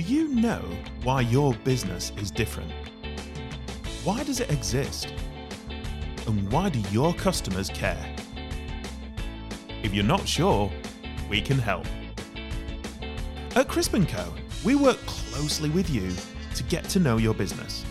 Do you know why your business is different? Why does it exist? And why do your customers care? If you're not sure, we can help. At Crisp & Co, we work closely with you to get to know your business.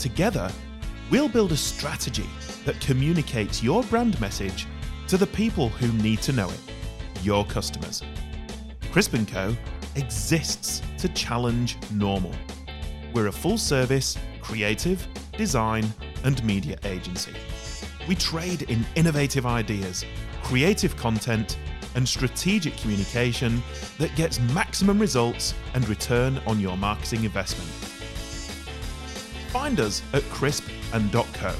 Together, we'll build a strategy that communicates your brand message to the people who need to know it, your customers. Crisp & Co exists to challenge normal. We're a full service, creative, design, and media agency. We trade in innovative ideas, creative content, and strategic communication that gets maximum results and return on your marketing investment. Find us at crisp and.co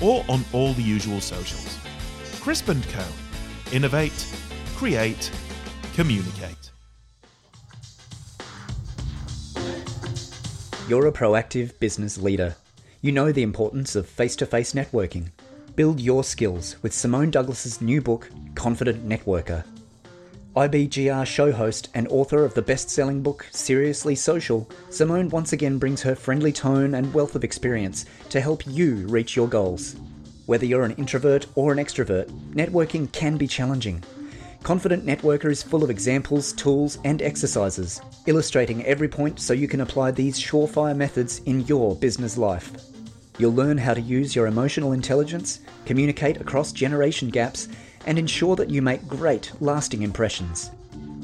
or on all the usual socials. Crisp & Co. Innovate, create, communicate. You're a proactive business leader. You know the importance of face to face networking. Build your skills with Simone Douglas's new book, Confident Networker. IBGR show host and author of the best selling book, Seriously Social, Simone once again brings her friendly tone and wealth of experience to help you reach your goals. Whether you're an introvert or an extrovert, networking can be challenging. Confident Networker is full of examples, tools, and exercises, illustrating every point so you can apply these surefire methods in your business life. You'll learn how to use your emotional intelligence, communicate across generation gaps, and ensure that you make great, lasting impressions.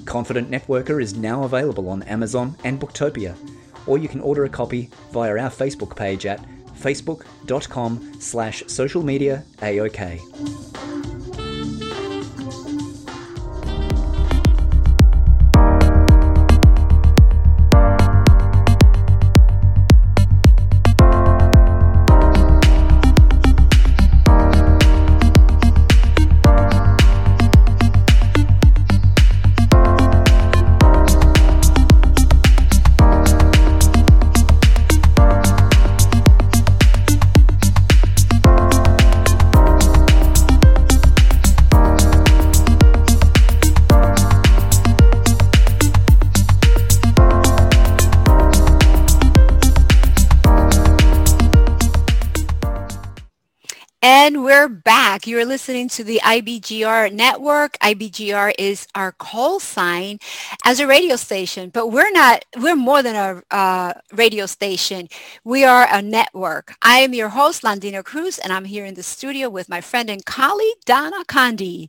Confident Networker is now available on Amazon and Booktopia, or you can order a copy via our Facebook page at facebook.com slash social media AOK. We're back. You're listening to the IBGR network. IBGR is our call sign as a radio station, but we're not, we're more than a uh, radio station. We are a network. I am your host, Londina Cruz, and I'm here in the studio with my friend and colleague, Donna Kunde.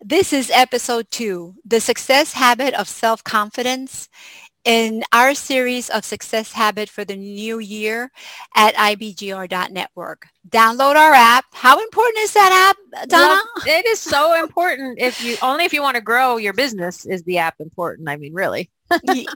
This is episode two, the success habit of self-confidence in our series of success habit for the new year at ibgr.network. Download our app. How important is that app, Donna? Well, it is so important. If you only if you want to grow your business is the app important. I mean, really.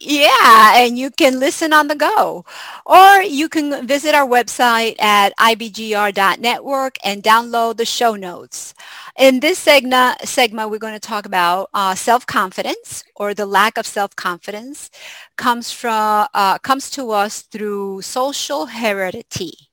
Yeah, and you can listen on the go. Or you can visit our website at ibgr.network and download the show notes. In this segment, segment we're going to talk about uh, self-confidence or the lack of self-confidence comes from uh, comes to us through social heredity.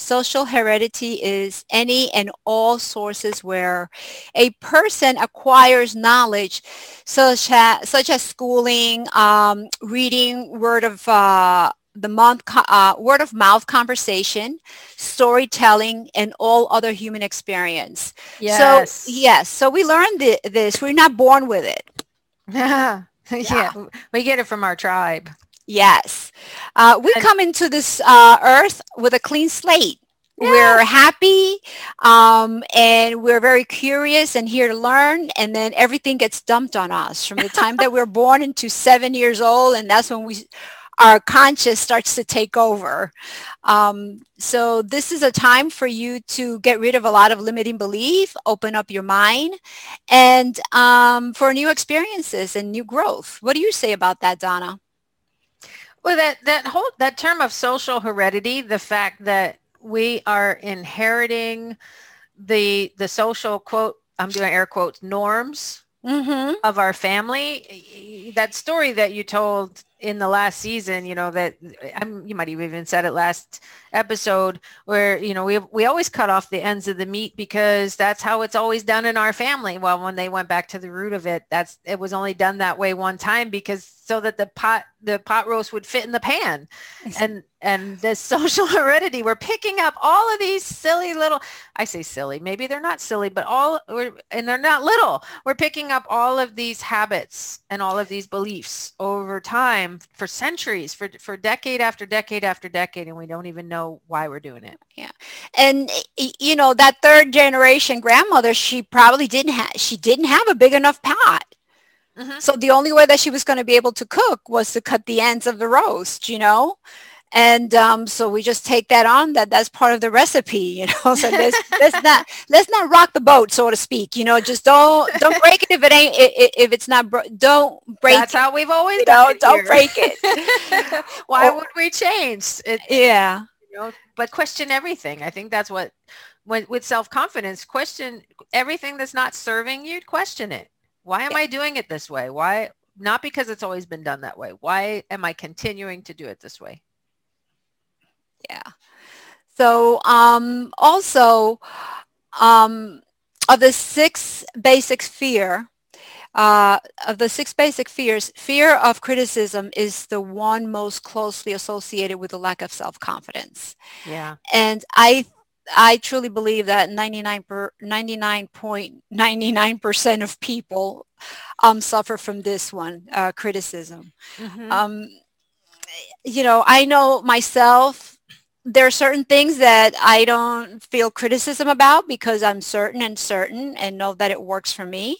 Social heredity is any and all sources where a person acquires knowledge such as, such as schooling, um, reading, word of uh, the month, uh, word of mouth conversation, storytelling, and all other human experience. Yes. So yes, so we learned th- this. We're not born with it. yeah. yeah, we get it from our tribe. Yes, uh, we come into this uh, earth with a clean slate. Yeah. We're happy um, and we're very curious and here to learn. And then everything gets dumped on us from the time that we're born into seven years old. And that's when we our conscious starts to take over. Um, so this is a time for you to get rid of a lot of limiting belief, open up your mind, and um, for new experiences and new growth. What do you say about that, Donna? Well, that that whole that term of social heredity, the fact that we are inheriting the the social quote, I'm doing air quotes, norms mm-hmm. of our family. That story that you told in the last season, you know, that I'm, you might have even said it last episode where, you know, we, we always cut off the ends of the meat because that's how it's always done in our family. Well, when they went back to the root of it, that's, it was only done that way one time because so that the pot the pot roast would fit in the pan. And and the social heredity we're picking up all of these silly little i say silly maybe they're not silly but all and they're not little. We're picking up all of these habits and all of these beliefs over time for centuries for for decade after decade after decade and we don't even know why we're doing it yeah and you know that third generation grandmother she probably didn't have she didn't have a big enough pot Mm-hmm. So the only way that she was going to be able to cook was to cut the ends of the roast, you know? And um, so we just take that on that that's part of the recipe, you know. So let's, let's not let's not rock the boat, so to speak. You know, just don't don't break it if it ain't if it's not bro- don't break. That's it. how we've always done. Don't here. break it. Why or, would we change? It, yeah. You know, but question everything. I think that's what when, with self confidence. Question everything that's not serving you. Question it why am I doing it this way? Why? Not because it's always been done that way. Why am I continuing to do it this way? So um, also um, of the six basic fear, uh, of the six basic fears, fear of criticism is the one most closely associated with the lack of self-confidence. Yeah. And I I truly believe that 99 per, 99.99% of people um, suffer from this one, uh, criticism. Mm-hmm. Um, you know, I know myself, there are certain things that I don't feel criticism about because I'm certain and certain and know that it works for me.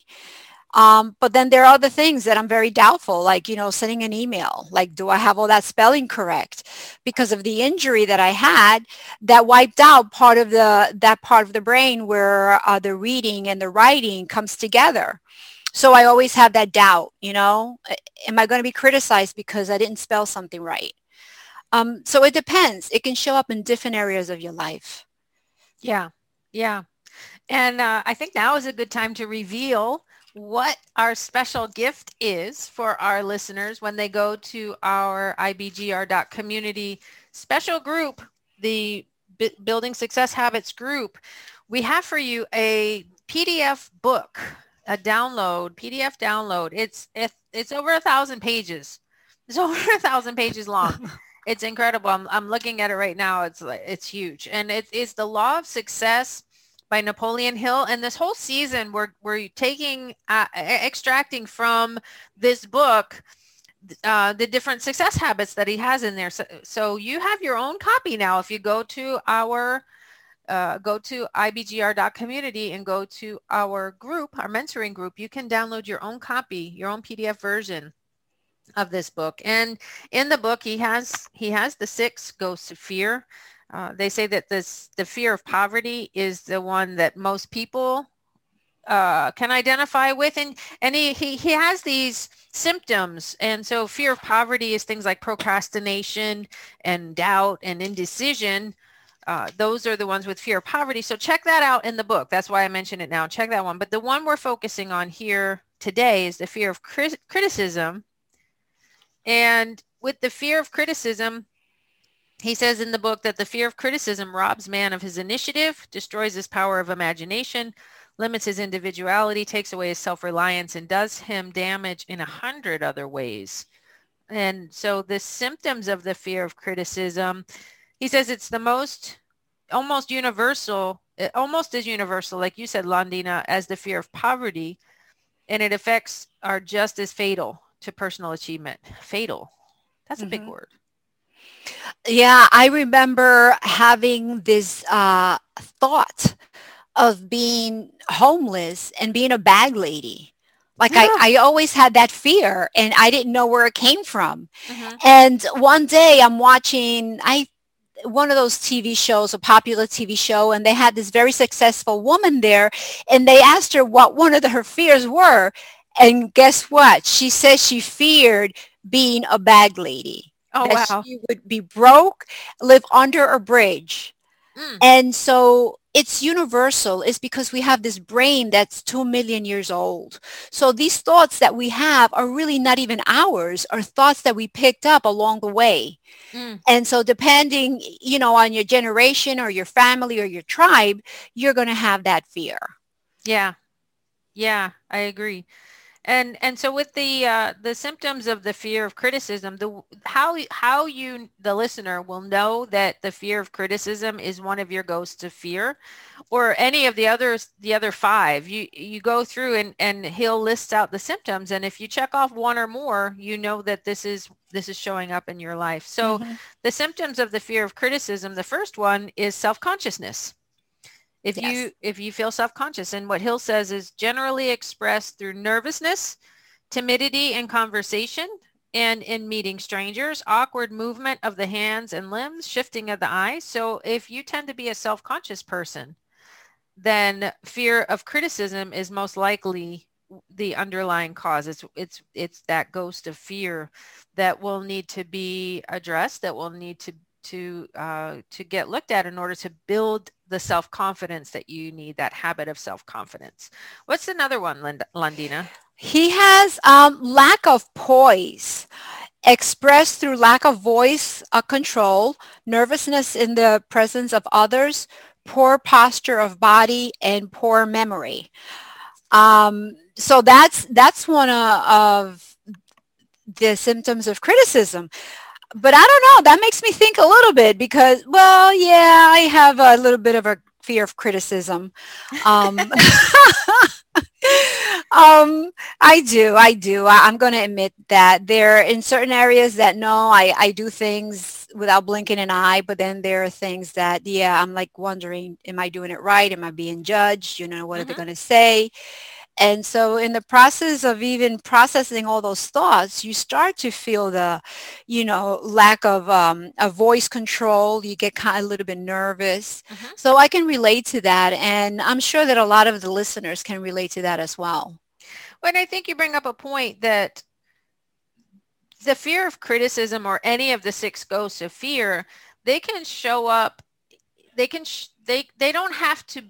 Um, but then there are other things that I'm very doubtful, like, you know, sending an email, like, do I have all that spelling correct? Because of the injury that I had that wiped out part of the, that part of the brain where uh, the reading and the writing comes together. So I always have that doubt, you know, am I going to be criticized because I didn't spell something right? Um, so it depends. It can show up in different areas of your life. Yeah. Yeah. And uh, I think now is a good time to reveal what our special gift is for our listeners when they go to our ibgr.community special group, the B- Building Success Habits group. We have for you a PDF book, a download, PDF download. It's it's, it's over a thousand pages. It's over a thousand pages long. it's incredible. I'm, I'm looking at it right now. It's like it's huge, and it is the law of success by Napoleon Hill. And this whole season, we're, we're taking, uh, extracting from this book, uh, the different success habits that he has in there. So, so you have your own copy now. If you go to our, uh, go to ibgr.community and go to our group, our mentoring group, you can download your own copy, your own PDF version of this book. And in the book, he has, he has the six ghosts of fear. Uh, they say that this the fear of poverty is the one that most people uh, can identify with, and and he, he he has these symptoms, and so fear of poverty is things like procrastination and doubt and indecision. Uh, those are the ones with fear of poverty. So check that out in the book. That's why I mention it now. Check that one. But the one we're focusing on here today is the fear of crit- criticism. And with the fear of criticism, he says in the book that the fear of criticism robs man of his initiative, destroys his power of imagination, limits his individuality, takes away his self-reliance, and does him damage in a hundred other ways. And so the symptoms of the fear of criticism, he says it's the most, almost universal, eh, almost as universal, like you said, Londina, as the fear of poverty. And it affects are just as fatal to personal achievement. Fatal. That's a mm-hmm. big word. Yeah, I remember having this uh, thought of being homeless and being a bag lady. Like yeah. I, I always had that fear and I didn't know where it came from. Mm-hmm. And one day I'm watching, I one of those TV shows, a popular TV show, and they had this very successful woman there, and they asked her what one of the, her fears were, and guess what? She says she feared being a bag lady. Oh, that wow. she would be broke, live under a bridge. Mm. And so it's universal is because we have this brain that's 2 million years old. So these thoughts that we have are really not even ours, are thoughts that we picked up along the way. Mm. And so depending, you know, on your generation or your family or your tribe, you're going to have that fear. Yeah. Yeah, I agree. And and so with the uh, the symptoms of the fear of criticism, the how how you the listener will know that the fear of criticism is one of your ghosts of fear, or any of the others the other five. You you go through and and he'll list out the symptoms, and if you check off one or more, you know that this is this is showing up in your life. So mm-hmm. the symptoms of the fear of criticism, the first one is self consciousness if yes. you if you feel self-conscious and what hill says is generally expressed through nervousness timidity in conversation and in meeting strangers awkward movement of the hands and limbs shifting of the eyes so if you tend to be a self-conscious person then fear of criticism is most likely the underlying cause it's it's it's that ghost of fear that will need to be addressed that will need to to uh, to get looked at in order to build the self-confidence that you need, that habit of self-confidence. What's another one, Linda? He has um, lack of poise expressed through lack of voice uh, control, nervousness in the presence of others, poor posture of body, and poor memory. Um, so that's that's one of, of the symptoms of criticism but I don't know. That makes me think a little bit because, well, yeah, I have a little bit of a fear of criticism. Um, um, I do. I do. I, am going to admit that there are in certain areas that no, I, I do things without blinking an eye, but then there are things that, yeah, I'm like wondering, am I doing it right? Am I being judged? You know, what mm-hmm. are they mm-hmm. going to say? And so in the process of even processing all those thoughts, you start to feel the, you know, lack of um, a voice control. You get kind of a little bit nervous. Mm-hmm. So I can relate to that. And I'm sure that a lot of the listeners can relate to that as well. Well, I think you bring up a point that the fear of criticism or any of the six ghosts of fear, they can show up. They can, sh- they, they don't have to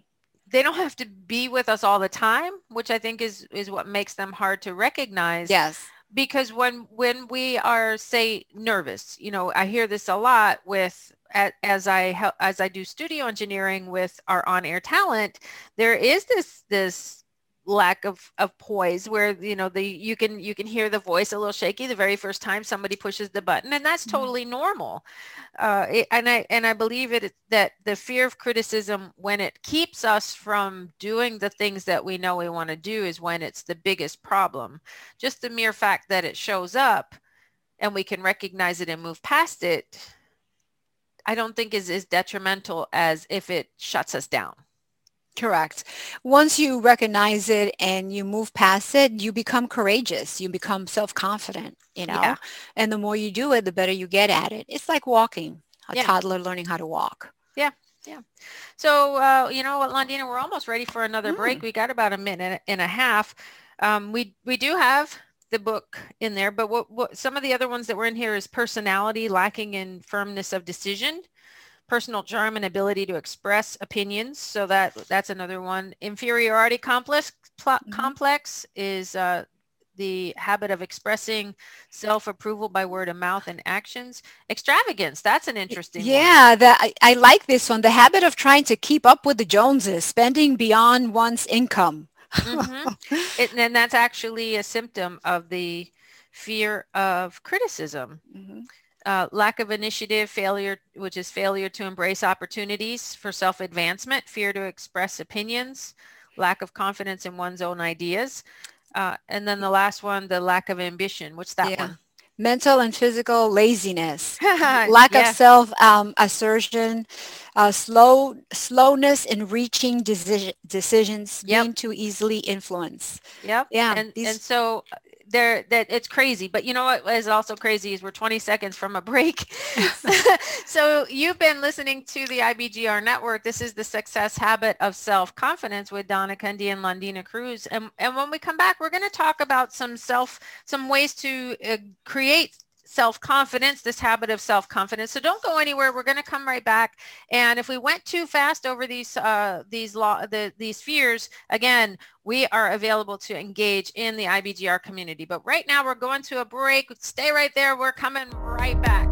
they don't have to be with us all the time, which I think is is what makes them hard to recognize. Yes. Because when when we are say nervous, you know, I hear this a lot with as I as I do studio engineering with our on-air talent, there is this this lack of, of poise where you know the you can you can hear the voice a little shaky the very first time somebody pushes the button and that's mm-hmm. totally mm-hmm. normal uh, it, and i and i believe it that the fear of criticism when it keeps us from doing the things that we know we want to do is when it's the biggest problem just the mere fact that it shows up and we can recognize it and move past it i don't think is as detrimental as if it shuts us down Correct. Once you recognize it and you move past it, you become courageous. You become self-confident, you know, yeah. and the more you do it, the better you get at it. It's like walking, a yeah. toddler learning how to walk. Yeah. Yeah. So, uh, you know what, Londina, we're almost ready for another mm. break. We got about a minute and a half. Um, we, we do have the book in there, but what, what some of the other ones that were in here is personality lacking in firmness of decision personal charm and ability to express opinions. So that that's another one. Inferiority complex mm-hmm. complex is uh, the habit of expressing self-approval by word of mouth and actions. Extravagance, that's an interesting yeah, that I, I like this one. The habit of trying to keep up with the Joneses, spending beyond one's income. mm-hmm. it, and that's actually a symptom of the fear of criticism. Mm-hmm uh, lack of initiative, failure, which is failure to embrace opportunities for self-advancement, fear to express opinions, lack of confidence in one's own ideas. Uh, and then the last one, the lack of ambition. What's that yeah. one? Mental and physical laziness, lack yeah. of self um, assertion, uh, slow slowness in reaching deci- decisions, yep. being too easily influenced. Yep. Yeah. And, these... and so there that it's crazy. But you know what is also crazy is we're 20 seconds from a break. So you've been listening to the ibgr network. This is the success habit of self-confidence with donna Kunde and londina cruz. And, and when we come back we're going to talk about some self some ways to uh, create self-confidence, this habit of self-confidence. So don't go anywhere. We're going to come right back. And if we went too fast over these uh, these law the, these fears, again, we are available to engage in the IBGR community. But right now we're going to a break. Stay right there. We're coming right back.